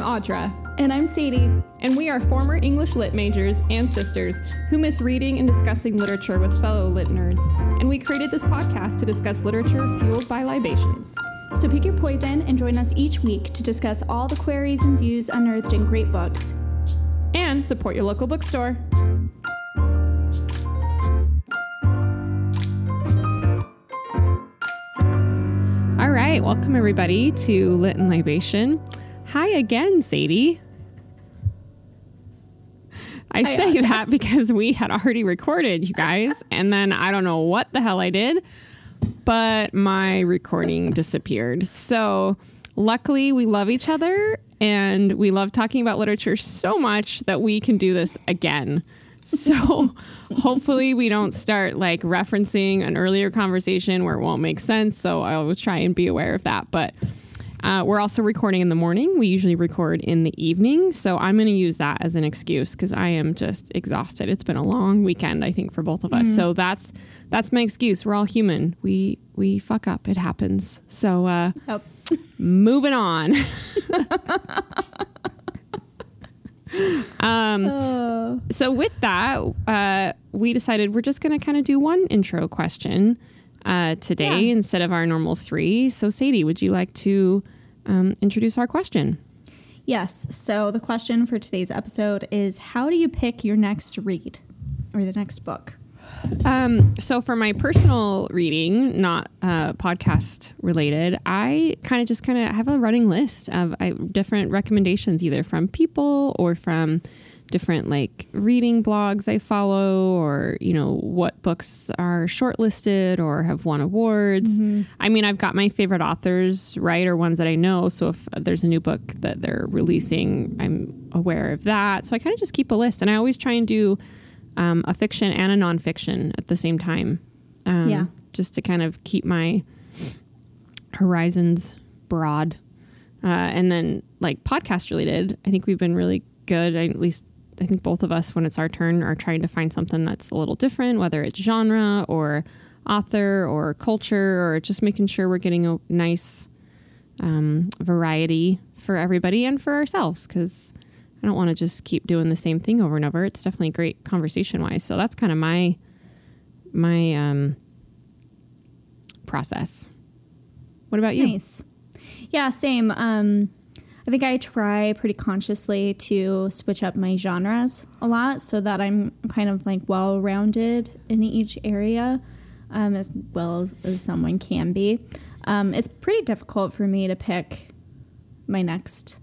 I'm Audra. And I'm Sadie. And we are former English lit majors and sisters who miss reading and discussing literature with fellow lit nerds. And we created this podcast to discuss literature fueled by libations. So pick your poison and join us each week to discuss all the queries and views unearthed in great books. And support your local bookstore. All right, welcome everybody to Lit and Libation. Hi again, Sadie. I Hi, say that because we had already recorded, you guys, and then I don't know what the hell I did, but my recording disappeared. So, luckily, we love each other and we love talking about literature so much that we can do this again. So, hopefully, we don't start like referencing an earlier conversation where it won't make sense. So, I will try and be aware of that. But uh, we're also recording in the morning. We usually record in the evening. So I'm going to use that as an excuse because I am just exhausted. It's been a long weekend, I think, for both of us. So that's that's my excuse. We're all human. We we fuck up. It happens. So uh, moving on. um, Oh. so with that, uh, we decided we're just going to kind of do one intro question uh, today Yeah. instead of our normal three. So Sadie, would you like to um, introduce our question? Yes. So the question for today's episode is how do you pick your next read or the next book? Um, so for my personal reading, not uh, podcast related, I kind of just kind of have a running list of I, different recommendations, either from people or from different like reading blogs I follow, or you know what books are shortlisted or have won awards. I mean, I've got my favorite authors, right, or ones that I know. So if there's a new book that they're releasing, I'm aware of that. So I kind of just keep a list, and I always try and do um, a fiction and a nonfiction at the same time. Um, Yeah. Just to kind of keep my horizons broad. Uh, and then, like podcast related, I think we've been really good. I, at least, I think both of us, when it's our turn, are trying to find something that's a little different, whether it's genre or author or culture, or just making sure we're getting a nice um, variety for everybody and for ourselves. Because I don't want to just keep doing the same thing over and over. It's definitely great conversation wise. So that's kind of my my um, process. What about you? Nice. Yeah, same. Um, I think I try pretty consciously to switch up my genres a lot so that I'm kind of like well rounded in each area um, as well as someone can be. Um, it's pretty difficult for me to pick my next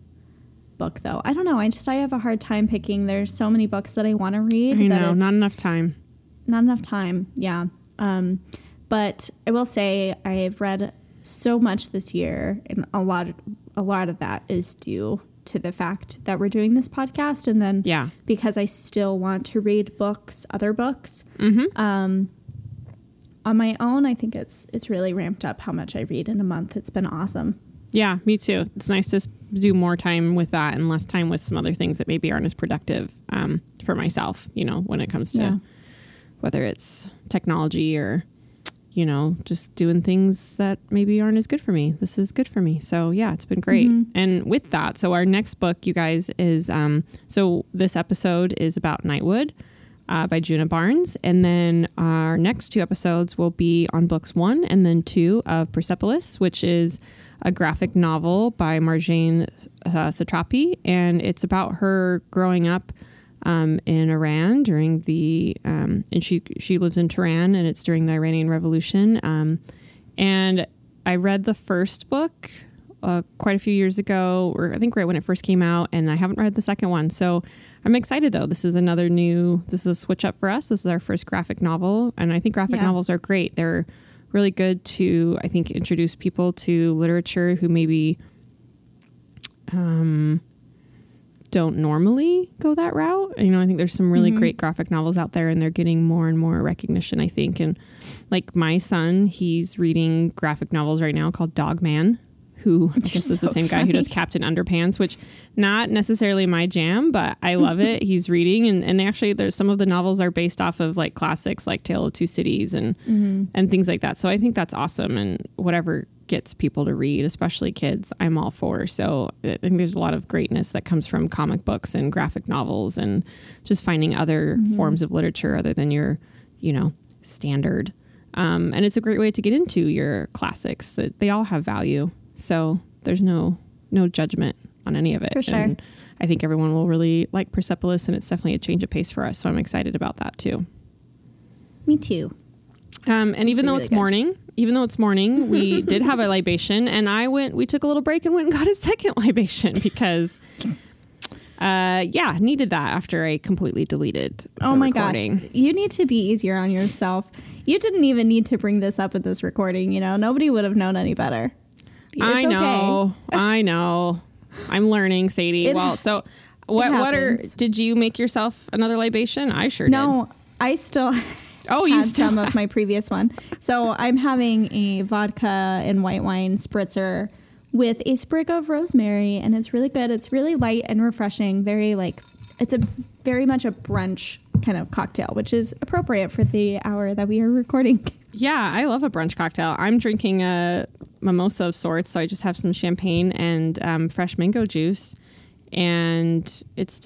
book though. I don't know. I just I have a hard time picking. There's so many books that I want to read I know, not enough time. not enough time yeah um, but i will say i've read so much this year and a lot a lot of that is due to the fact that we're doing this podcast and then Yeah. because i still want to read books other books Mm-hmm. um, on my own i think it's it's really ramped up how much i read in a month it's been awesome Yeah, me too. It's nice to do more time with that and less time with some other things that maybe aren't as productive um, for myself, you know, when it comes to Yeah. whether it's technology or, you know, just doing things that maybe aren't as good for me. This is good for me. So, yeah, it's been great. And with that, so our next book, you guys, is um, so this episode is about Nightwood. Uh, by Djuna Barnes. And then our next two episodes will be on books one and then two of Persepolis, which is a graphic novel by Marjane uh, Satrapi. And it's about her growing up um, in Iran during the, um, and she, she lives in Tehran and it's during the Iranian Revolution. Um, and I read the first book uh, quite a few years ago, or I think right when it first came out, and I haven't read the second one. So I'm excited though. This is another new, this is a switch up for us. This is our first graphic novel, and I think graphic Yeah. novels are great. They're really good to, I think, introduce people to literature who maybe um, don't normally go that route. You know, I think there's some really mm-hmm. great graphic novels out there, and they're getting more and more recognition. I think, and like my son, he's reading graphic novels right now called Dog Man. Who I guess is the so same guy who does. Captain Underpants, which not necessarily my jam, but I love it. He's reading, and, and actually, there's some of the novels are based off of like classics like Tale of Two Cities and mm-hmm. and things like that. So I think that's awesome. And whatever gets people to read, especially kids, I'm all for. So I think there's a lot of greatness that comes from comic books and graphic novels and just finding other forms of literature other than your, you know, standard. Um, and it's a great way to get into your classics. That they all have value. So there's no no judgment on any of it. For sure. And I think everyone will really like Persepolis, and it's definitely a change of pace for us. So I'm excited about that too. Me too. Um, and even though really it's good. morning, even though it's morning, we did have a libation, and I went. We took a little break and went and got a second libation because, uh, yeah, needed that after I completely deleted. The Oh my recording. gosh. You need to be easier on yourself. You didn't even need to bring this up in this recording, you know. Nobody would have known any better. It's I okay. know, I know. I'm learning, Sadie. It- well, so what? What are? Did you make yourself another libation? I sure did. No, I still Oh, you had still some of my previous one. So I'm having a vodka and white wine spritzer with a sprig of rosemary, and it's really good. It's really light and refreshing. Very like it's a very much a brunch kind of cocktail, which is appropriate for the hour that we are recording. Yeah, I love a brunch cocktail. I'm drinking a mimosa of sorts, so I just have some champagne and um, fresh mango juice, and it's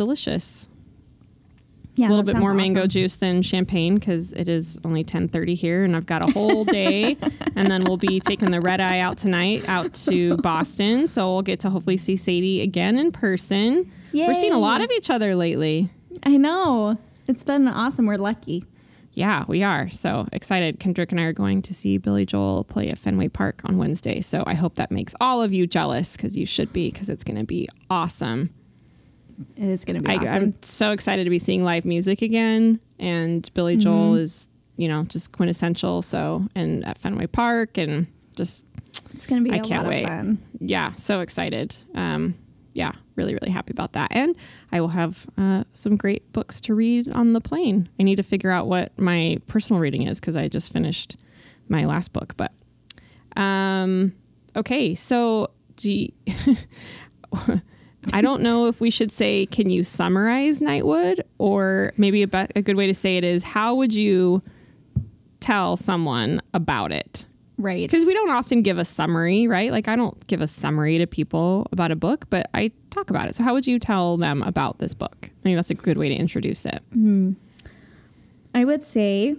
Yeah, a little bit more mango awesome. juice than champagne because it is only 10:30 here, and I've got a whole day, and then we'll be taking the red eye out tonight out to Boston, so we'll get to hopefully see Sadie again in person. We're seeing a lot of each other lately. I know. It's been awesome. We're lucky. Yeah, we are. So excited. Kendrick and I are going to see Billy Joel play at Fenway Park on Wednesday. So I hope that makes all of you jealous because you should be because it's going to be awesome. It is going to be I, awesome. I'm so excited to be seeing live music again. And Billy Joel is, you know, just quintessential. So, and at Fenway Park and just, it's going to be I a can't lot wait. of fun. yeah, so excited. Um, yeah, really, really happy about that. And I will have uh, some great books to read on the plane. I need to figure out what my personal reading is because I just finished my last book. But um, okay, so do you, I don't know if we should say, can you summarize Nightwood? Or maybe a, be- a good way to say it is, how would you tell someone about it? Right. because we don't often give a summary, right? Like I don't give a summary to people about a book, but I talk about it. So how would you tell them about this book? I think that's a good way to introduce it. I would say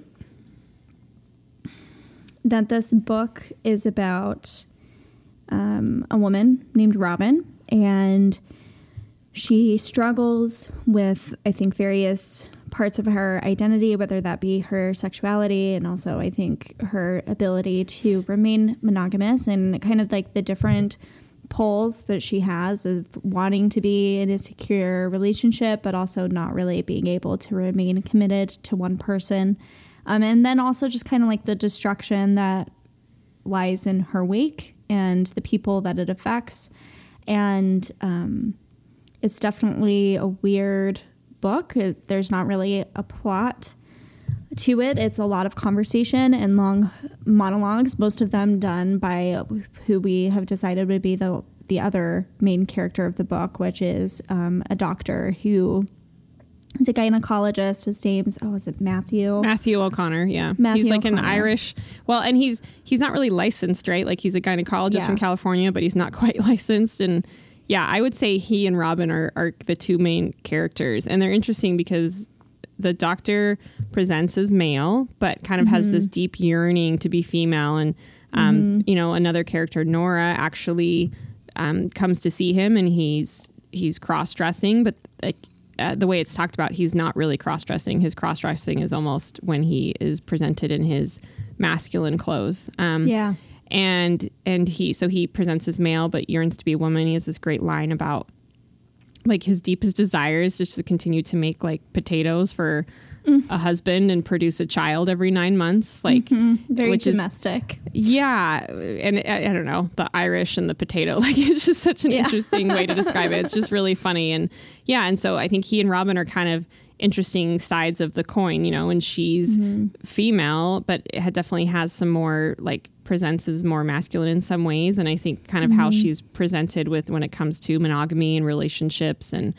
that this book is about um, a woman named Robin, and she struggles with, I think, various parts of her identity, whether that be her sexuality and also, I think, her ability to remain monogamous and kind of like the different poles that she has of wanting to be in a secure relationship, but also not really being able to remain committed to one person. Um, and then also just kind of like the destruction that lies in her wake and the people that it affects. And um, it's definitely a weird book. It, there's not really a plot to it. It's a lot of conversation and long monologues, most of them done by who we have decided would be the the other main character of the book, which is um, a doctor who is a gynecologist. His name's oh, is it Matthew? Matthew O'Connor, yeah, Matthew he's like an Irish. Well, and he's he's not really licensed, right? Like he's a gynecologist Yeah. from California, but he's not quite licensed. And yeah, I would say he and Robin are are the two main characters, and they're interesting because the doctor presents as male, but kind of has this deep yearning to be female. And, um, you know, another character, Nora, actually um, comes to see him and he's, he's cross dressing, but like, uh, the way it's talked about, he's not really cross dressing. His cross dressing is almost when he is presented in his masculine clothes. Um, Yeah. And and he so he presents as male but yearns to be a woman. He has this great line about like his deepest desire is just to continue to make like potatoes for a husband and produce a child every nine months like mm-hmm. Very which is domestic. yeah. And I, I don't know the irish and the potato like it's just such an Yeah. interesting way to describe it. It's just really funny. And yeah. And so i think he and robin are kind of interesting sides of the coin you know and she's female but it definitely has some more like presents as more masculine in some ways. And i think kind of how she's presented with when it comes to monogamy and relationships and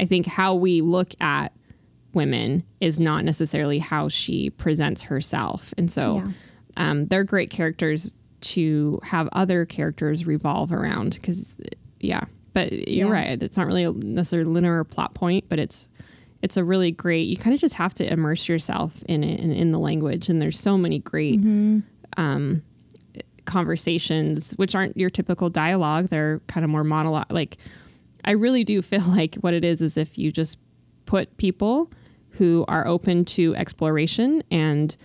i think how we look at women is not necessarily how she presents herself. And so Yeah. um, they're great characters to have other characters revolve around because yeah. But you're Yeah. right it's not really a necessarily linear plot point but it's it's a really great you kind of just have to immerse yourself in it and in the language and there's so many great um conversations which aren't your typical dialogue. They're kind of more monologue like i really do feel like what it is is if you just put people who are open to exploration and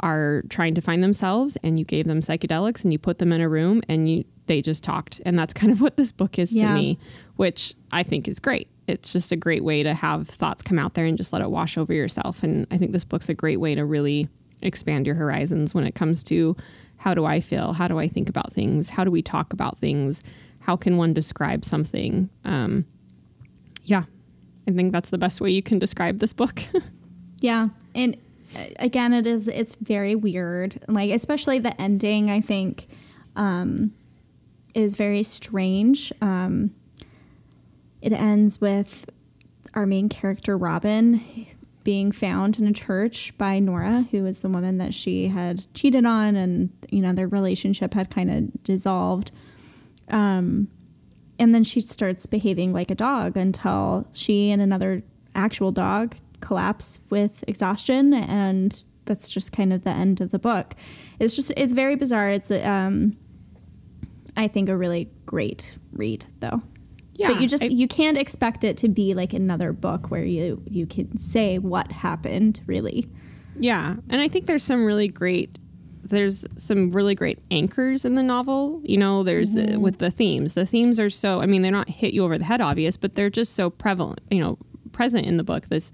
are trying to find themselves and you gave them psychedelics and you put them in a room and you they just talked and that's kind of what this book is to me which i think is great it's just a great way to have thoughts come out there and just let it wash over yourself and i think this book's a great way to really expand your horizons when it comes to how do i feel how do i think about things how do we talk about things how can one describe something um, yeah i think that's the best way you can describe this book Yeah. And uh, again, it is, it's very weird. Like, especially the ending, I think, um, is very strange. Um, it ends with our main character, Robin, being found in a church by Nora, who is the woman that she had cheated on, and, you know, their relationship had kind of dissolved. Um, and then she starts behaving like a dog until she and another actual dog collapse with exhaustion and that's just kind of the end of the book. It's just it's very bizarre. It's um i think a really great read though yeah but you just I- you can't expect it to be like another book where you you can say what happened really Yeah, and I think there's some really great there's some really great anchors in the novel. You know, there's the, with the themes. The themes are so I mean, they're not hit you over the head obvious, but they're just so prevalent, you know, present in the book. This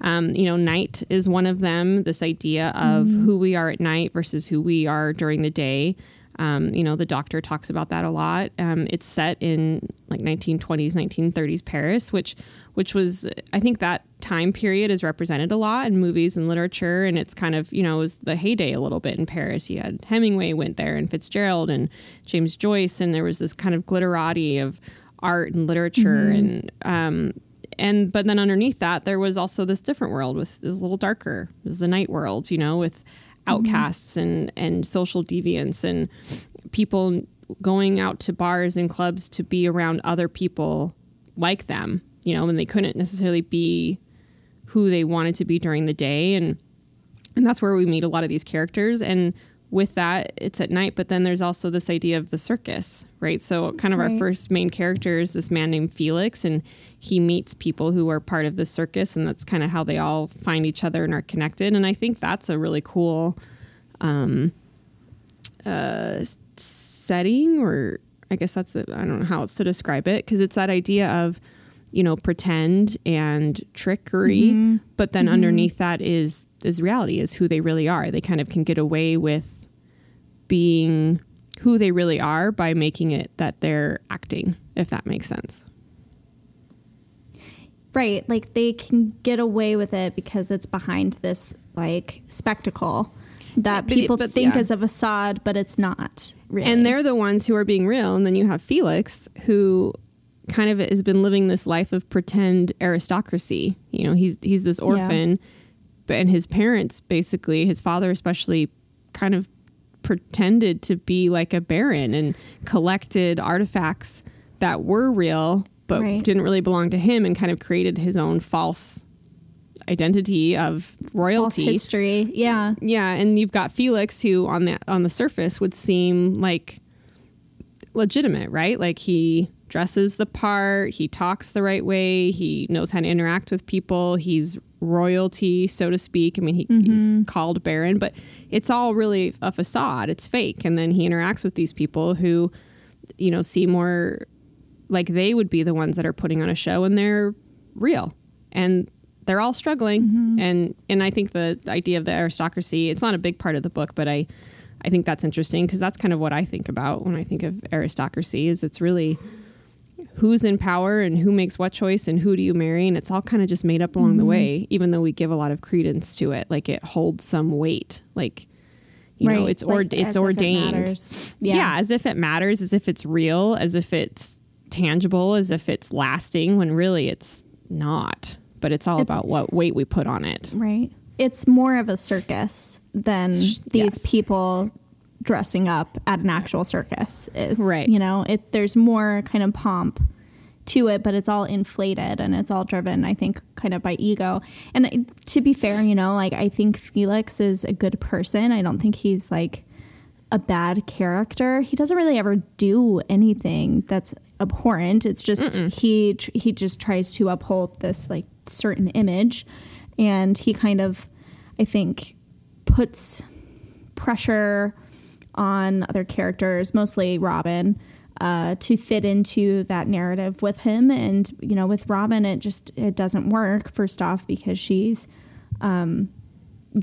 um, you know, night is one of them. This idea of mm-hmm. who we are at night versus who we are during the day. Um, you know, the doctor talks about that a lot. Um, it's set in like 1920s, 1930s Paris, which which was I think that time period is represented a lot in movies and literature, and it's kind of you know it was the heyday a little bit in Paris. You had Hemingway went there, and Fitzgerald, and James Joyce, and there was this kind of glitterati of art and literature, and um, and but then underneath that there was also this different world with it was a little darker. It was the night world, you know, with Mm-hmm. outcasts and and social deviants and people going out to bars and clubs to be around other people like them, you know, and they couldn't necessarily be who they wanted to be during the day. And and that's where we meet a lot of these characters. And with that it's at night but then there's also this idea of the circus right? So kind of our first main character is this man named felix and he meets people who are part of the circus and that's kind of how they all find each other and are connected. And i think that's a really cool um uh setting or i guess that's the, i don't know how else to describe it because it's that idea of you know pretend and trickery but then underneath that is is reality is who they really are. They kind of can get away with being who they really are by making it that they're acting if that makes sense. Right like they can get away with it because it's behind this like spectacle that but people but think yeah. is a facade but it's not really. And they're the ones who are being real and then you have felix who kind of has been living this life of pretend aristocracy. You know he's he's this orphan but and his parents basically his father especially kind of pretended to be like a baron and collected artifacts that were real but Right. didn't really belong to him and kind of created his own false identity of royalty false royalty history yeah yeah, and you've got Felix, who on the on the surface would seem like legitimate, right? Like he dresses the part, he talks the right way, he knows how to interact with people, he's royalty, so to speak. I mean, he, he's mm-hmm. called Baron, but it's all really a facade. It's fake, and then he interacts with these people who, you know, seem more like they would be the ones that are putting on a show, and they're real, and they're all struggling mm-hmm. and and i think the idea of the aristocracy it's not a big part of the book but i i think that's interesting because that's kind of what i think about when i think of aristocracy is it's really who's in power and who makes what choice and who do you marry and it's all kind of just made up along the mm-hmm. way even though we give a lot of credence to it like it holds some weight like you know Right, it's or like, it's if it ordained yeah. Yeah. as if it matters, as if it's real, as if it's tangible, as if it's lasting, when really it's not. But it's all It's- about what weight we put on it. Right. It's more of a circus than these yes. people dressing up at an actual circus is. Right. You know, it there's more kind of pomp to it, but it's all inflated and it's all driven, I think, kind of by ego. And to be fair, you know, like I think Felix is a good person. I don't think he's like a bad character. He doesn't really ever do anything that's abhorrent. It's just Mm-mm. he he just tries to uphold this like certain image and he kind of I think puts pressure on other characters, mostly Robin, uh, to fit into that narrative with him. And you know, with Robin, it just it doesn't work. First off, because she's um,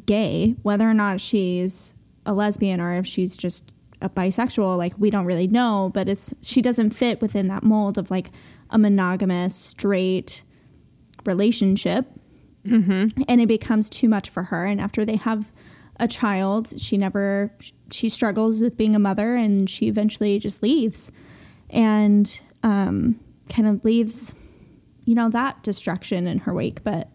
gay, whether or not she's a lesbian or if she's just a bisexual, like we don't really know. But it's she doesn't fit within that mold of like a monogamous straight relationship. Mm-hmm. And it becomes too much for her. And after they have a child, she never she struggles with being a mother, and she eventually just leaves and um, kind of leaves, you know, that destruction in her wake. But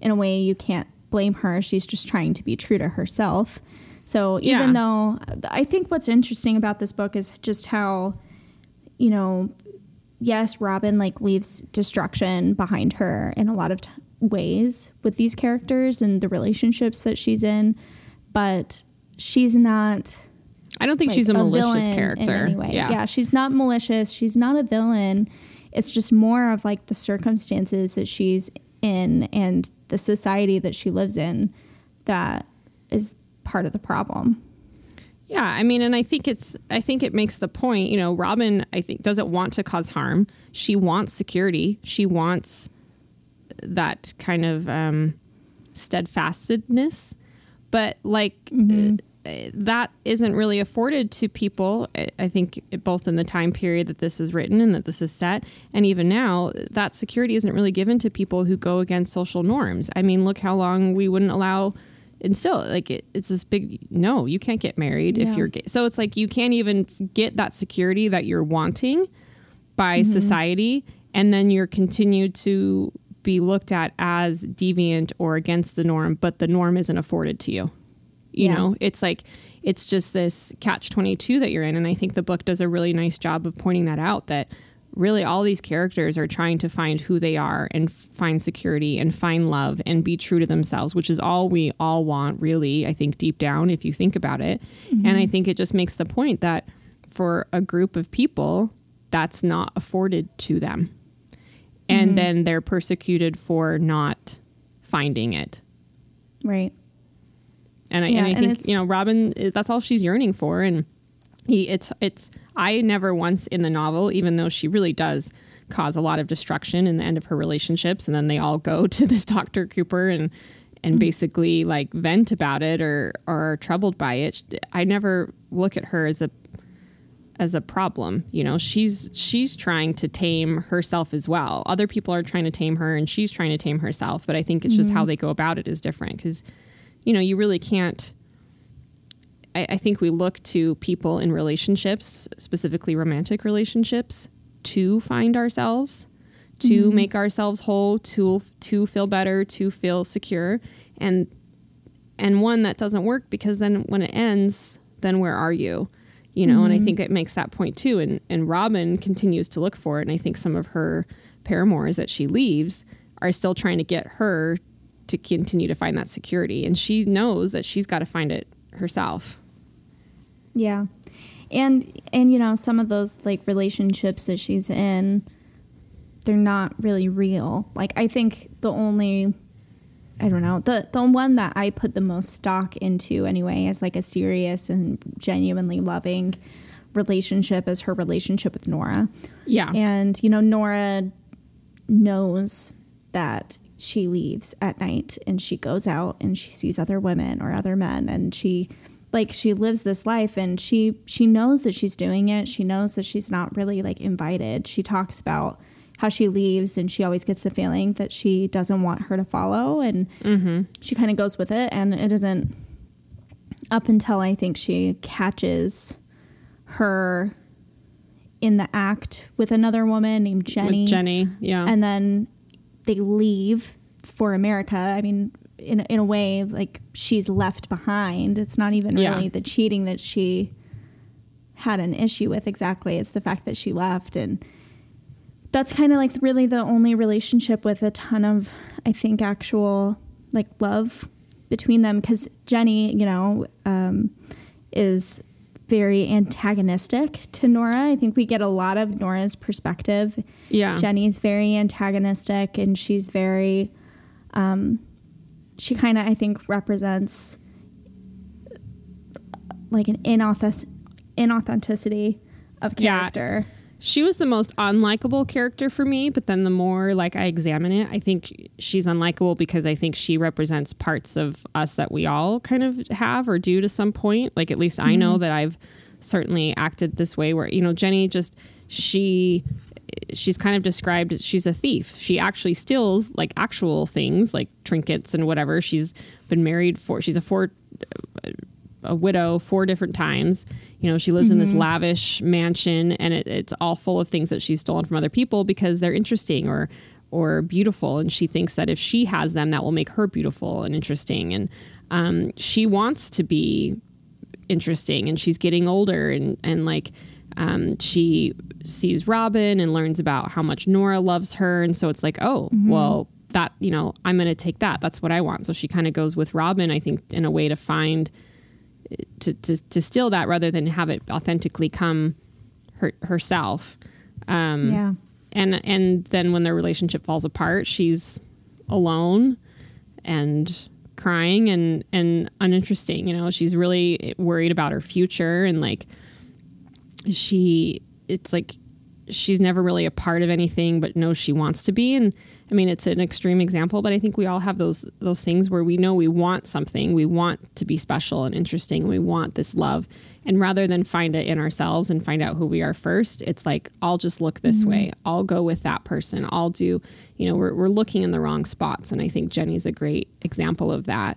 in a way, you can't blame her. She's just trying to be true to herself. So even yeah. though I think what's interesting about this book is just how, you know, yes, Robin like leaves destruction behind her in a lot of t- ways with these characters and the relationships that she's in, but she's not I don't think like she's a, a malicious character. Yeah. yeah, she's not malicious. She's not a villain. It's just more of like the circumstances that she's in and the society that she lives in that is part of the problem. Yeah, I mean, and I think it's, I think it makes the point, you know, Robin, I think, doesn't want to cause harm. She wants security. She wants that kind of um, steadfastness. But like, mm-hmm that isn't really afforded to people. I think both in the time period that this is written and that this is set, and even now, that security isn't really given to people who go against social norms. I mean, look how long we wouldn't allow. And still, like it, it's this big no, you can't get married yeah. if you're gay. So it's like you can't even get that security that you're wanting by mm-hmm. society, and then you're continued to be looked at as deviant or against the norm, but the norm isn't afforded to you. You yeah. know, it's like it's just this catch 22 that you're in. And I think the book does a really nice job of pointing that out that really all these characters are trying to find who they are and find security and find love and be true to themselves, which is all we all want, really, I think, deep down, if you think about it. Mm-hmm. And I think it just makes the point that for a group of people, that's not afforded to them. And mm-hmm. then they're persecuted for not finding it. Right. And I, yeah, and I think you know Robin. That's all she's yearning for, and he. It's it's. I never once in the novel, even though she really does cause a lot of destruction in the end of her relationships, and then they all go to this Doctor Cooper and and mm-hmm. basically like vent about it or, or are troubled by it. I never look at her as a as a problem. You know, she's she's trying to tame herself as well. Other people are trying to tame her, and she's trying to tame herself. But I think it's mm-hmm. just how they go about it is different because you know, you really can't. I, I think we look to people in relationships, specifically romantic relationships, to find ourselves, to mm-hmm. make ourselves whole, to to feel better, to feel secure, and and one that doesn't work because then when it ends, then where are you? You know, mm-hmm. and I mm-hmm. think it makes that point too. And and Robin continues to look for it, and I think some of her paramours that she leaves are still trying to get her to continue to find that security. And she knows that she's got to find it herself. Yeah. And and you know, some of those like relationships that she's in, they're not really real. Like I think the only I don't know, the the one that I put the most stock into anyway as like a serious and genuinely loving relationship is her relationship with Nora. Yeah. And you know, Nora knows that she leaves at night and she goes out and she sees other women or other men and she like she lives this life and she she knows that she's doing it she knows that she's not really like invited she talks about how she leaves and she always gets the feeling that she doesn't want her to follow and mm-hmm. she kind of goes with it and it isn't up until i think she catches her in the act with another woman named jenny with jenny yeah and then they leave for America. I mean, in in a way, like she's left behind. It's not even yeah. really the cheating that she had an issue with exactly. It's the fact that she left and that's kind of like really the only relationship with a ton of I think actual like love between them because Jenny, you know, um, is very antagonistic to Nora. I think we get a lot of Nora's perspective. Yeah. Jenny's very antagonistic and she's very, um, she kind of, I think, represents like an inauthentic, inauthenticity of character. Yeah. She was the most unlikable character for me, but then the more like I examine it, I think she's unlikable because I think she represents parts of us that we all kind of have or do to some point. Like at least mm-hmm. I know mm-hmm. that I've certainly acted this way where you know Jenny just she she's kind of described as she's a thief. She actually steals like actual things like trinkets and whatever. She's been married for she's a four a widow four different times. You know, she lives mm-hmm. in this mm-hmm. lavish mansion, and it, it's all full of things that she's stolen from other people because they're interesting or or beautiful, and she thinks that if she has them, that will make her beautiful and interesting. And um, she wants to be interesting, and she's getting older, and and like. Um, she sees Robin and learns about how much Nora loves her. And so it's like, oh, mm-hmm. well, that, you know, I'm going to take that. That's what I want. So she kind of goes with Robin, I think, in a way to find to, to, to steal that rather than have it authentically come her, herself. Um, yeah. And, and then when their relationship falls apart, she's alone and crying and, and uninteresting. You know, she's really worried about her future and like she, it's like she's never really a part of anything but knows she wants to be. And I mean, it's an extreme example, but I think we all have those those things where we know we want something, we want to be special and interesting, and we want this love. And rather than find it in ourselves and find out who we are first, it's like I'll just look this mm-hmm. way. I'll go with that person. I'll do, you know, we're we're looking in the wrong spots, and I think Jenny's a great example of that.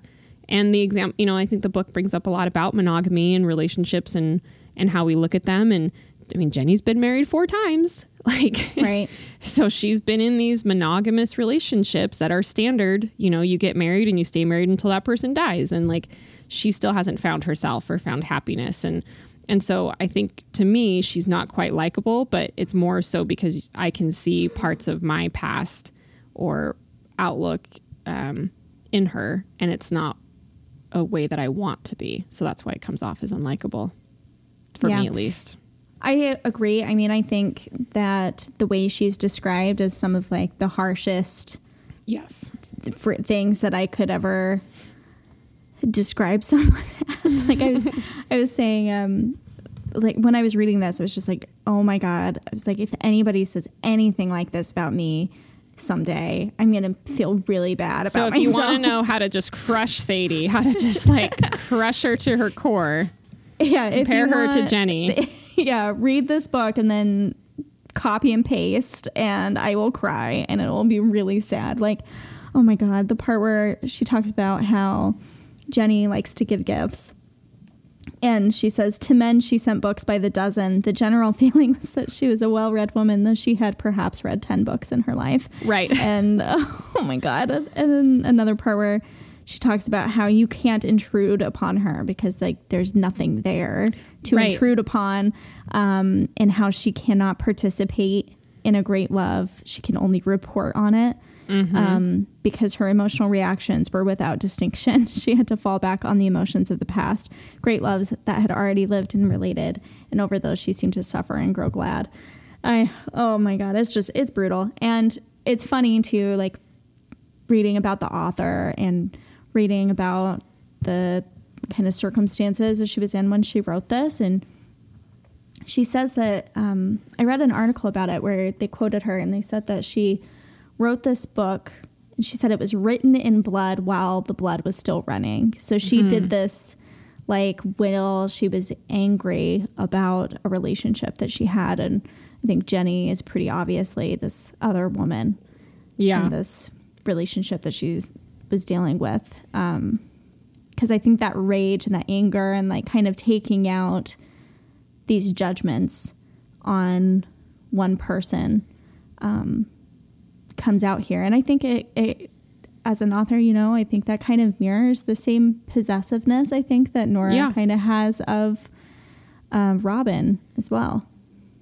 And the example, you know, I think the book brings up a lot about monogamy and relationships and and how we look at them and I mean, Jenny's been married four times. Like, right. so she's been in these monogamous relationships that are standard. You know, you get married and you stay married until that person dies. And like, she still hasn't found herself or found happiness. And, and so I think to me, she's not quite likable, but it's more so because I can see parts of my past or outlook um, in her, and it's not a way that I want to be. So that's why it comes off as unlikable for yeah. me, at least. I agree. I mean, I think that the way she's described as some of like the harshest yes for things that I could ever describe someone as. Like I was I was saying um like when I was reading this, I was just like, "Oh my god." I was like, if anybody says anything like this about me, someday I'm gonna feel really bad about so if myself. you want to know how to just crush Sadie, how to just like crush her to her core, yeah, compare her want, to Jenny. yeah, read this book and then copy and paste, and I will cry and it will be really sad. Like, oh my God, the part where she talks about how Jenny likes to give gifts. And she says, to men, she sent books by the dozen. The general feeling was that she was a well read woman, though she had perhaps read 10 books in her life. Right. And oh my God. And then another part where she talks about how you can't intrude upon her because like there's nothing there to right. intrude upon um, and how she cannot participate in a great love. She can only report on it mm-hmm. um, because her emotional reactions were without distinction. She had to fall back on the emotions of the past. Great loves that had already lived and related and over those she seemed to suffer and grow glad. I oh my god it's just it's brutal. And it's funny too like reading about the author and reading about the kind of circumstances that she was in when she wrote this. And she says that um, I read an article about it where they quoted her and they said that she wrote this book and she said it was written in blood while the blood was still running. So she mm-hmm. did this like while she was angry about a relationship that she had. And I think Jenny is pretty obviously this other woman. Yeah. In this relationship that she's was dealing with. Um, because I think that rage and that anger and like kind of taking out these judgments on one person um, comes out here. And I think it, it, as an author, you know, I think that kind of mirrors the same possessiveness I think that Nora yeah. kind of has of uh, Robin as well.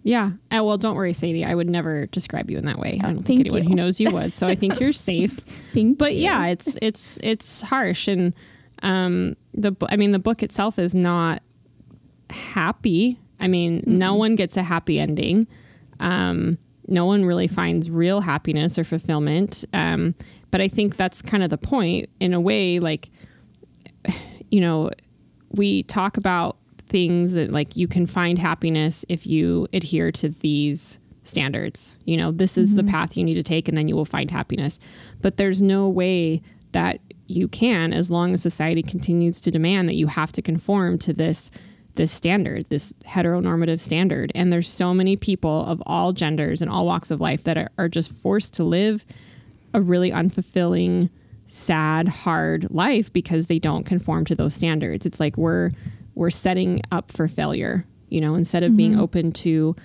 Yeah. Uh, well, don't worry, Sadie. I would never describe you in that way. I don't think anyone you. who knows you would. So I think you're safe. Thank but you. yeah, it's it's it's harsh, and um, the I mean, the book itself is not happy. I mean, no one gets a happy ending. Um, no one really finds real happiness or fulfillment. Um, but I think that's kind of the point in a way. Like, you know, we talk about things that like you can find happiness if you adhere to these standards. You know, this is the mm-hmm. path you need to take and then you will find happiness. But there's no way that you can as long as society continues to demand that you have to conform to this this standard, this heteronormative standard. And there's so many people of all genders and all walks of life that are, are just forced to live a really unfulfilling, sad, hard life because they don't conform to those standards. It's like we're we're setting up for failure, you know, instead of being mm-hmm. open to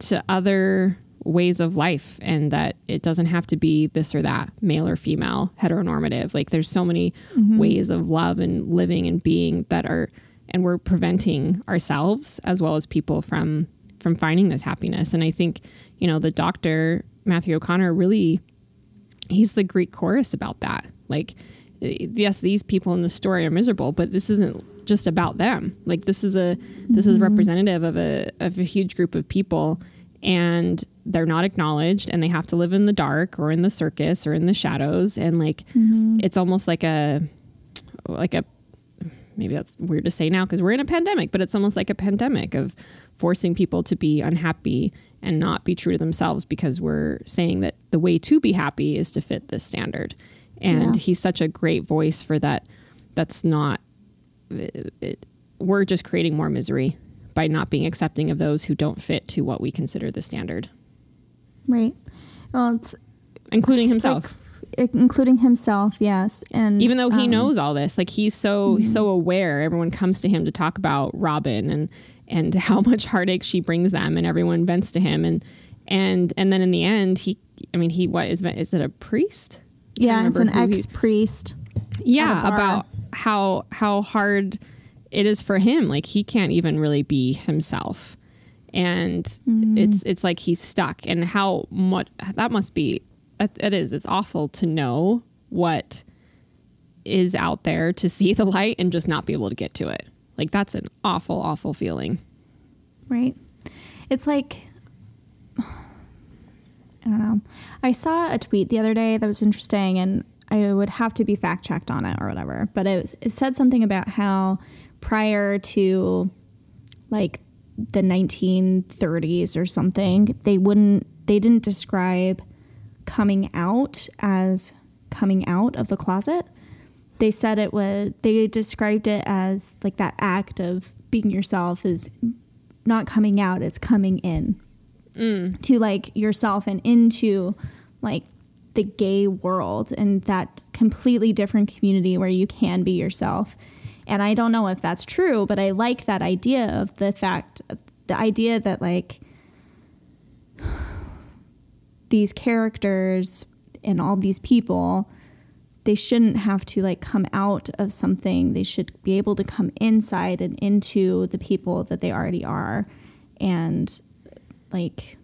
to other ways of life and that it doesn't have to be this or that, male or female, heteronormative. Like there's so many mm-hmm. ways of love and living and being that are and we're preventing ourselves as well as people from from finding this happiness. And I think, you know, the doctor Matthew O'Connor really he's the Greek chorus about that. Like, eh, yes, these people in the story are miserable, but this isn't just about them. Like, this is a this is mm-hmm. representative of a of a huge group of people, and they're not acknowledged, and they have to live in the dark or in the circus or in the shadows, and like, mm-hmm. it's almost like a like a maybe that's weird to say now because we're in a pandemic, but it's almost like a pandemic of forcing people to be unhappy and not be true to themselves because we're saying that the way to be happy is to fit this standard. And Yeah. he's such a great voice for that. That's not, it, it- we're just creating more misery by not being accepting of those who don't fit to what we consider the standard, Right. Well, it's including it's like- himself. including himself, yes. And even though he um, knows all this like he's so Mm-hmm. so aware everyone comes to him to talk about robin and and how much heartache she brings them and everyone vents to him and and and then in the end he i mean he what is is it a priest Yeah, it's an remember who he- ex priest. yeah about how how hard it is for him like he can't even really be himself and Mm-hmm. it's it's like he's stuck and how much that must be it it is it's awful to know what is out there to see the light and just not be able to get to it like that's an awful awful feeling Right. It's like I don't know. I saw a tweet the other day that was interesting and I would have to be fact checked on it or whatever. But it was, it said something about how prior to like the 1930s or something, they wouldn't they didn't describe coming out as coming out of the closet. They said it was they described it as like that act of being yourself is not coming out, it's coming in mm. to like yourself and into like the gay world and that completely different community where you can be yourself. And I don't know if that's true, but I like that idea of the fact, the idea that like these characters and all these people, they shouldn't have to like come out of something. They should be able to come inside and into the people that they already are and like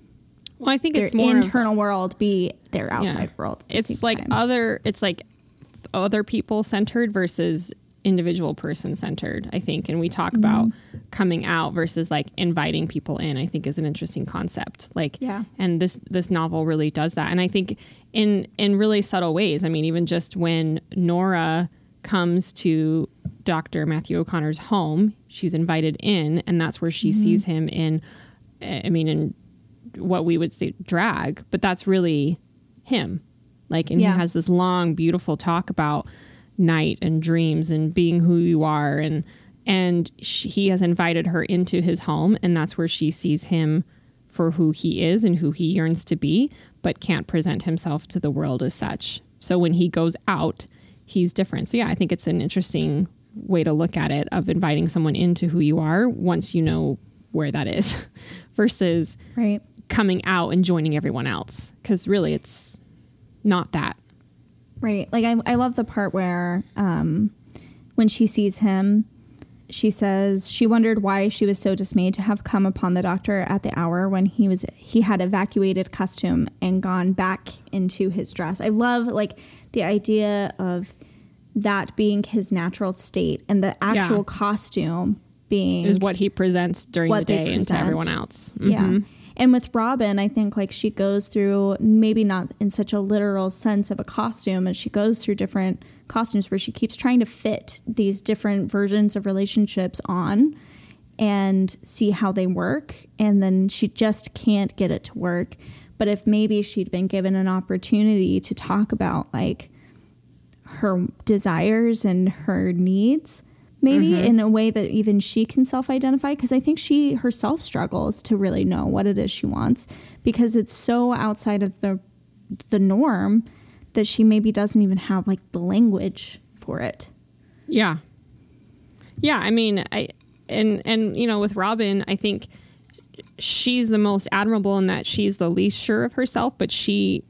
well i think their it's more of- internal world be their outside world. the same it's like time. other it's like other people centered versus individual person centered i think and we talk about Mm-hmm. coming out versus like inviting people in i think is an interesting concept like Yeah. and this this novel really does that and i think in in really subtle ways i mean even just when nora comes to dr matthew o'connor's home she's invited in and that's where she Mm-hmm. sees him in i mean in what we would say drag but that's really him like and Yeah. he has this long beautiful talk about night and dreams and being who you are and and she, he has invited her into his home and that's where she sees him for who he is and who he yearns to be but can't present himself to the world as such so when he goes out he's different so yeah i think it's an interesting way to look at it of inviting someone into who you are once you know where that is versus right. Coming out and joining everyone else because really it's not that Right. Like I, I love the part where um, when she sees him, she says she wondered why she was so dismayed to have come upon the doctor at the hour when he was he had evacuated costume and gone back into his dress. I love like the idea of that being his natural state and the actual Yeah. costume being Is what he presents during the day and to everyone else. yeah. And with Robin, I think like she goes through maybe not in such a literal sense of a costume, and she goes through different costumes where she keeps trying to fit these different versions of relationships on and see how they work. And then she just can't get it to work. But if maybe she'd been given an opportunity to talk about like her desires and her needs maybe mm-hmm. in a way that even she can self-identify because i think she herself struggles to really know what it is she wants because it's so outside of the the norm that she maybe doesn't even have like the language for it Yeah. Yeah, I mean, I and and you know, with Robin, I think she's the most admirable in that she's the least sure of herself, but she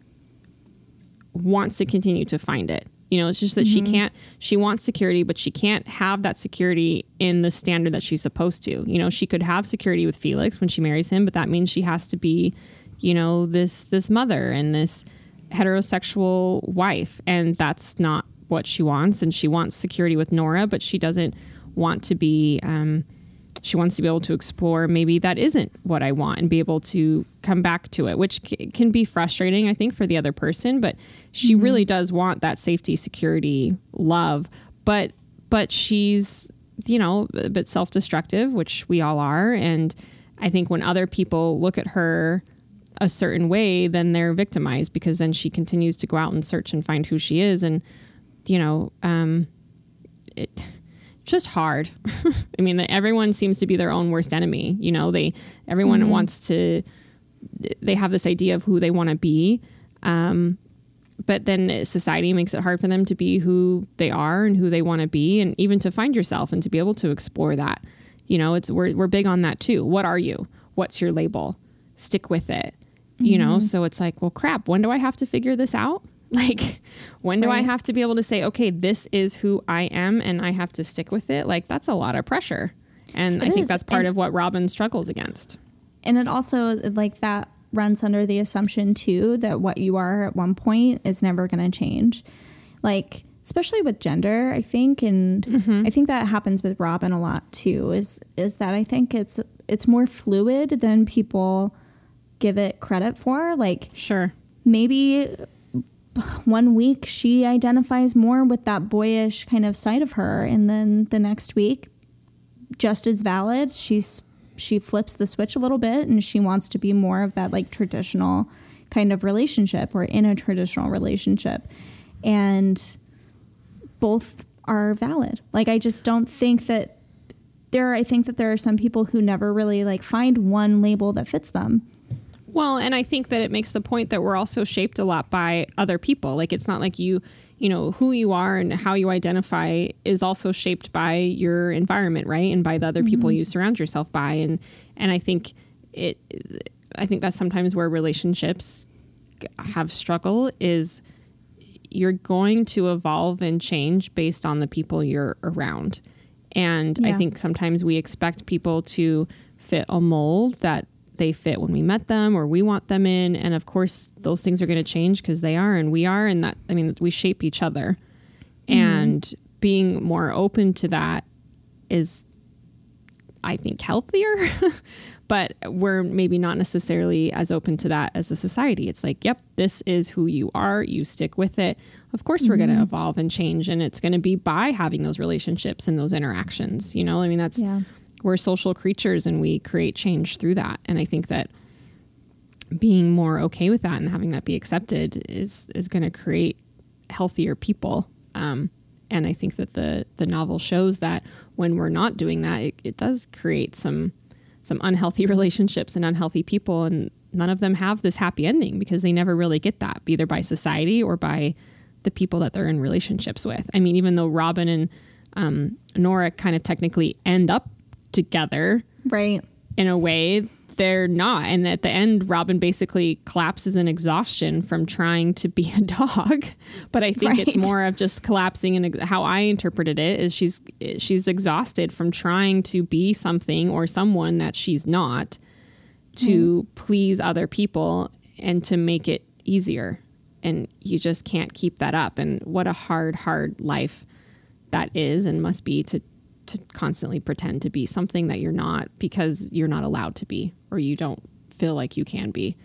wants to continue to find it. You know, it's just that she can't she wants security, but she can't have that security in the standard that she's supposed to. You know, she could have security with Felix when she marries him, but that means she has to be, you know, this this mother and this heterosexual wife. And that's not what she wants. And she wants security with Nora, but she doesn't want to be um she wants to be able to explore maybe that isn't what I want and be able to come back to it, which c- can be frustrating, I think, for the other person. But she really does want that safety, security, love. But but she's you know a bit self-destructive, which we all are. And I think when other people look at her a certain way, then they're victimized because then she continues to go out and search and find who she is. And you know, um, it just hard. I mean, everyone seems to be their own worst enemy. You know, they everyone wants to. They have this idea of who they want to be, um, but then society makes it hard for them to be who they are and who they want to be, and even to find yourself and to be able to explore that. You know, it's we're we're big on that too. What are you? What's your label? Stick with it. You know, so it's like, well, crap. When do I have to figure this out? Like, when do I have to be able to say, okay, this is who I am and I have to stick with it? Like, that's a lot of pressure. And I It think that's part and- of what Robin struggles against. and it also like that runs under the assumption too that what you are at one point is never going to change like especially with gender i think and mm-hmm. i think that happens with robin a lot too is is that i think it's it's more fluid than people give it credit for like Sure. maybe one week she identifies more with that boyish kind of side of her. And then the next week just as valid she's she flips the switch a little bit and she wants to be more of that like traditional kind of relationship or in a traditional relationship. And both are valid. Like i just don't think that there i think that there are some people who never really like find one label that fits them Well, and I think that it makes the point that we're also shaped a lot by other people. Like it's not like you, you know, who you are and how you identify is also shaped by your environment, right? And by the other people mm-hmm. you surround yourself by. And and I think it I think that's sometimes where relationships have struggle is you're going to evolve and change based on the people you're around. And I think sometimes we expect people to fit a mold that they fit when we met them or we want them in. And of course, those things are going to change because they are and we are. And that, I mean, we shape each other. Mm-hmm. And being more open to that is, I think, healthier. but we're maybe not necessarily as open to that as a society. It's like, yep, this is who you are. You stick with it. Of course, we're going to mm-hmm. evolve and change. And it's going to be by having those relationships and those interactions. You know, I mean, that's Yeah. We're social creatures and we create change through that. And I think that being more okay with that and having that be accepted is is going to create healthier people. Um, and I think that the the novel shows that when we're not doing that, it, it does create some some unhealthy relationships and unhealthy people, and none of them have this happy ending because they never really get that, either by society or by the people that they're in relationships with. I mean, even though Robin and um, Nora kind of technically end up together, right in a way they're not. And at the end, Robin basically collapses in exhaustion from trying to be a dog. But I think right. it's more of just collapsing. And how I interpreted it is she's she's exhausted from trying to be something or someone that she's not to mm. please other people and to make it easier. And you just can't keep that up. And what a hard, hard life that is and must be to to constantly pretend to be something that you're not because you're not allowed to be or you don't feel like you can be.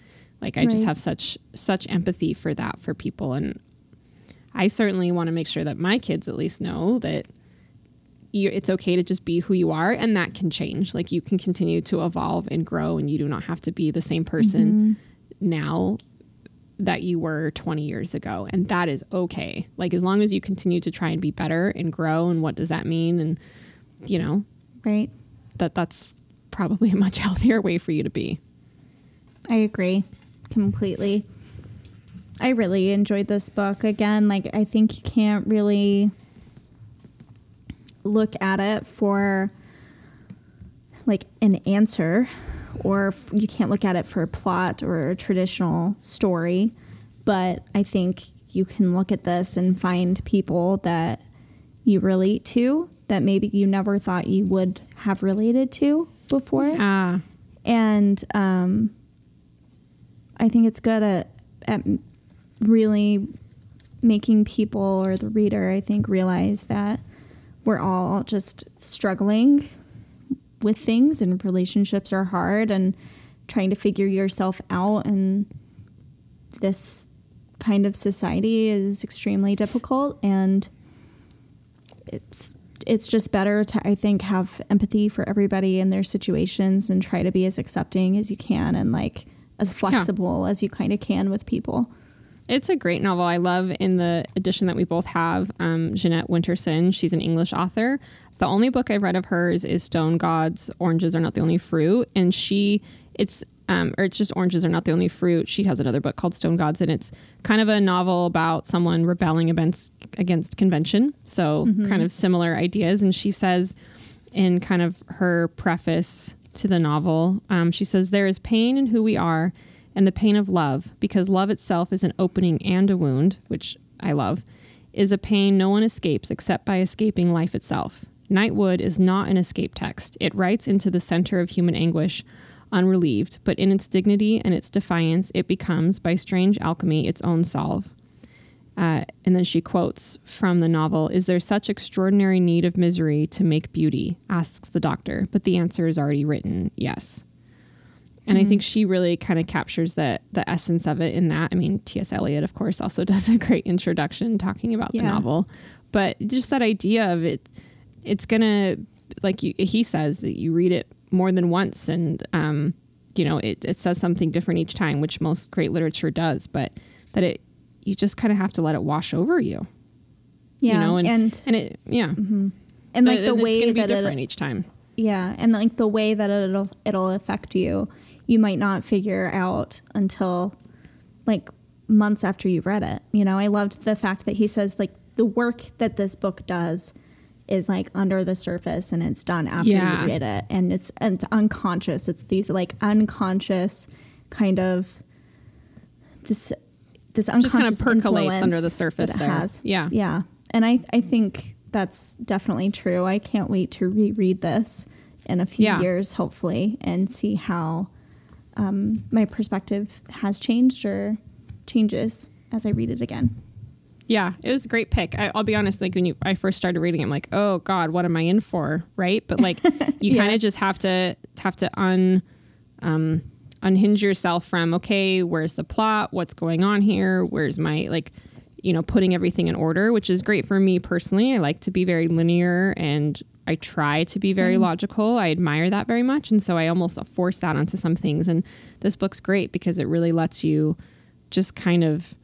Like I right. just have such such empathy for that for people and I certainly want to make sure that my kids at least know that you, it's okay to just be who you are and that can change. Like you can continue to evolve and grow and you do not have to be the same person mm-hmm. now that you were 20 years ago and that is okay. Like as long as you continue to try and be better and grow and what does that mean and you know, right? That that's probably a much healthier way for you to be. I agree completely. I really enjoyed this book. Again, like I think you can't really look at it for like an answer or you can't look at it for a plot or a traditional story, but I think you can look at this and find people that you relate to that maybe you never thought you would have related to before. Yeah. And um, I think it's good at, at really making people or the reader, I think, realize that we're all just struggling with things and relationships are hard and trying to figure yourself out and this kind of society is extremely difficult and it's it's just better to I think have empathy for everybody in their situations and try to be as accepting as you can and like as flexible yeah. as you kind of can with people. It's a great novel. I love in the edition that we both have, um, Jeanette Winterson. She's an English author. The only book I've read of hers is Stone Gods, Oranges Are Not the Only Fruit. And she, it's um, or it's just oranges are not the only fruit. She has another book called Stone Gods, and it's kind of a novel about someone rebelling against against convention. So mm-hmm. kind of similar ideas. And she says in kind of her preface to the novel, um, she says there is pain in who we are, and the pain of love, because love itself is an opening and a wound, which I love, is a pain no one escapes except by escaping life itself. Nightwood is not an escape text. It writes into the center of human anguish unrelieved, but in its dignity and its defiance, it becomes, by strange alchemy, its own salve. Uh, and then she quotes from the novel Is there such extraordinary need of misery to make beauty? asks the doctor, but the answer is already written yes. And mm-hmm. I think she really kind of captures the, the essence of it in that. I mean, T.S. Eliot, of course, also does a great introduction talking about yeah. the novel. But just that idea of it, it's going to, like you, he says, that you read it more than once. And um, you know it, it says something different each time which most great literature does but that it you just kind of have to let it wash over you. Yeah you know and and, and it yeah. Mm-hmm. and like the, way it's going to that different each time. Yeah and like the way that it'll it'll affect you you might not figure out until like months after you've read it. You know i loved the fact that he says like the work that this book does is like under the surface and it's done after yeah. you read it. And it's and it's unconscious. It's these like unconscious kind of this this unconscious just kind of percolates under the surface there. has. Yeah. Yeah. And i i think that's definitely true. I can't wait to reread this in a few yeah. years hopefully and see how um, my perspective has changed or changes as i read it again yeah, it was a great pick. I, will be honest, like when you I first started reading, I'm like, oh God, what am I in for? Right? But like you yeah. kind of just have to have to un um unhinge yourself from okay, where's the plot? What's going on here? Where's my like you know, putting everything in order, which is great for me personally. I like to be very linear and I try to be Same. very logical. I admire that very much. And so I almost force that onto some things. And this book's great because it really lets you just kind of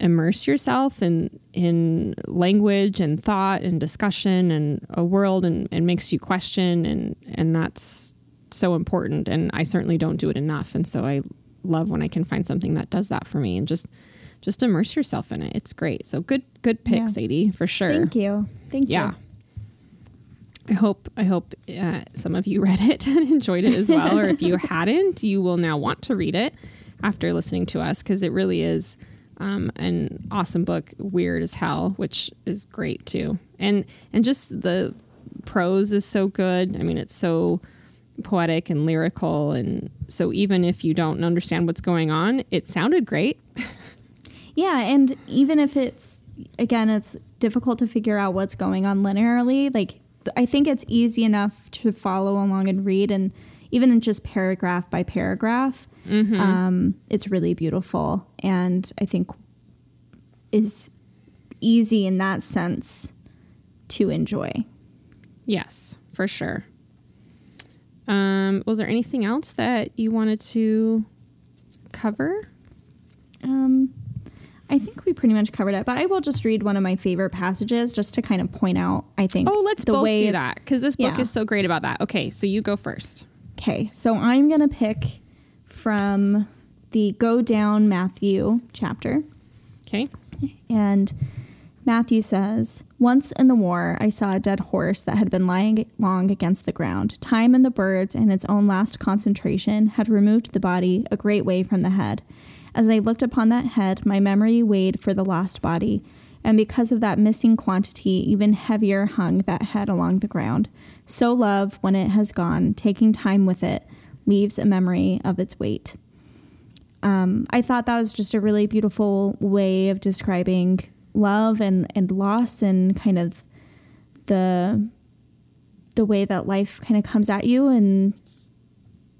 immerse yourself in in language and thought and discussion and a world and, and makes you question and and that's so important and I certainly don't do it enough and so I love when I can find something that does that for me and just just immerse yourself in it. It's great. So good good pick, yeah. Sadie, for sure. Thank you. Thank you. yeah. you. I hope I hope uh, some of you read it and enjoyed it as well, or if you hadn't, you will now want to read it after listening to us because it really is um, an awesome book, weird as hell, which is great too, and and just the prose is so good. I mean, it's so poetic and lyrical, and so even if you don't understand what's going on, it sounded great. yeah, and even if it's again, it's difficult to figure out what's going on linearly. Like I think it's easy enough to follow along and read, and even in just paragraph by paragraph, mm-hmm. um, it's really beautiful, and I think is easy in that sense to enjoy. Yes, for sure. Um, was there anything else that you wanted to cover? Um, I think we pretty much covered it, but I will just read one of my favorite passages just to kind of point out. I think. Oh, let's both do that because this book yeah. is so great about that. Okay, so you go first. Okay, so I'm gonna pick from the Go Down Matthew chapter. Okay. And Matthew says, Once in the war, I saw a dead horse that had been lying long against the ground. Time and the birds and its own last concentration had removed the body a great way from the head. As I looked upon that head, my memory weighed for the lost body, and because of that missing quantity, even heavier hung that head along the ground. So love, when it has gone, taking time with it, leaves a memory of its weight. Um, I thought that was just a really beautiful way of describing love and, and loss and kind of the the way that life kind of comes at you and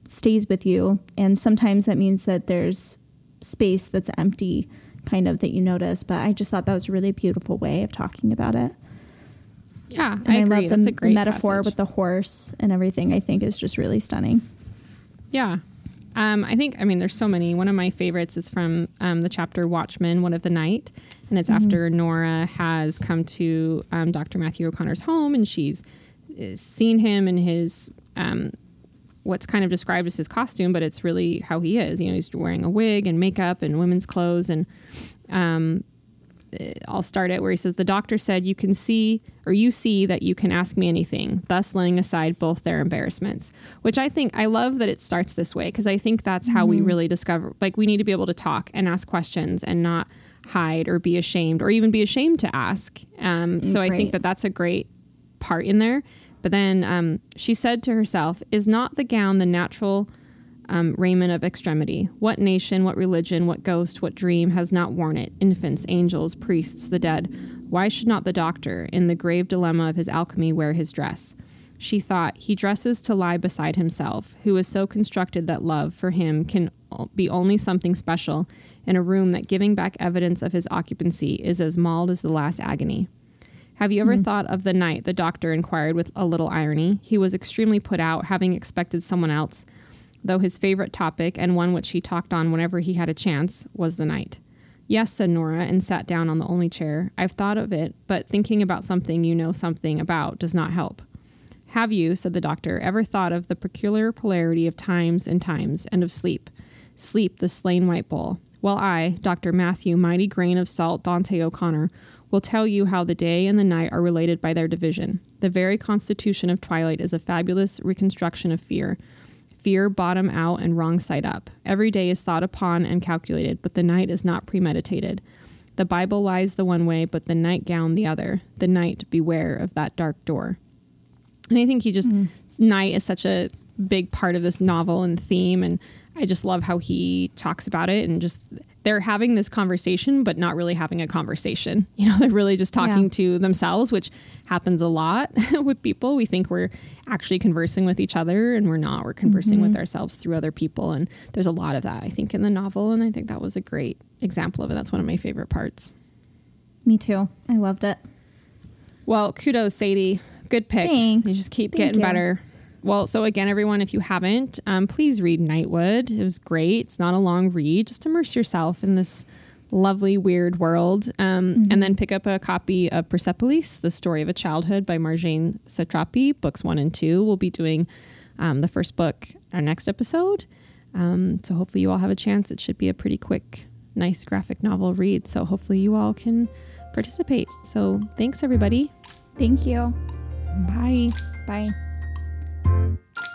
stays with you. And sometimes that means that there's space that's empty kind of that you notice but i just thought that was a really beautiful way of talking about it yeah and i, I love the, the metaphor passage. with the horse and everything i think is just really stunning yeah um, I think, I mean, there's so many. One of my favorites is from um, the chapter Watchman, One of the Night. And it's mm-hmm. after Nora has come to um, Dr. Matthew O'Connor's home and she's uh, seen him in his um, what's kind of described as his costume, but it's really how he is. You know, he's wearing a wig and makeup and women's clothes. And um, I'll start it where he says, The doctor said, You can see, or you see that you can ask me anything, thus laying aside both their embarrassments. Which I think, I love that it starts this way because I think that's how mm-hmm. we really discover, like, we need to be able to talk and ask questions and not hide or be ashamed or even be ashamed to ask. Um, so I think that that's a great part in there. But then um, she said to herself, Is not the gown the natural um, raiment of extremity? What nation, what religion, what ghost, what dream has not worn it? Infants, angels, priests, the dead. Why should not the doctor, in the grave dilemma of his alchemy, wear his dress? She thought, He dresses to lie beside himself, who is so constructed that love for him can be only something special in a room that giving back evidence of his occupancy is as mauled as the last agony. Have you ever mm thought of the night? The doctor inquired with a little irony. He was extremely put out, having expected someone else, though his favorite topic, and one which he talked on whenever he had a chance, was the night. Yes, said Nora, and sat down on the only chair. I've thought of it, but thinking about something you know something about does not help. Have you, said the doctor, ever thought of the peculiar polarity of times and times, and of sleep? Sleep, the slain white bull. Well, I, Dr. Matthew Mighty Grain of Salt Dante O'Connor, will tell you how the day and the night are related by their division. The very constitution of twilight is a fabulous reconstruction of fear. Fear bottom out and wrong side up. Every day is thought upon and calculated, but the night is not premeditated. The Bible lies the one way, but the nightgown the other. The night, beware of that dark door. And I think he just, mm. night is such a big part of this novel and theme. And I just love how he talks about it and just they're having this conversation, but not really having a conversation. You know, they're really just talking yeah. to themselves, which happens a lot with people. We think we're actually conversing with each other, and we're not. We're conversing mm-hmm. with ourselves through other people. And there's a lot of that, I think, in the novel. And I think that was a great example of it. That's one of my favorite parts. Me too. I loved it. Well, kudos, Sadie. Good pick. Thanks. You just keep Thank getting you. better. Well, so again, everyone, if you haven't, um, please read Nightwood. It was great. It's not a long read. Just immerse yourself in this lovely, weird world. Um, mm-hmm. And then pick up a copy of Persepolis, The Story of a Childhood by Marjane Satrapi, books one and two. We'll be doing um, the first book our next episode. Um, so hopefully you all have a chance. It should be a pretty quick, nice graphic novel read. So hopefully you all can participate. So thanks, everybody. Thank you. Bye. Bye. Thank you.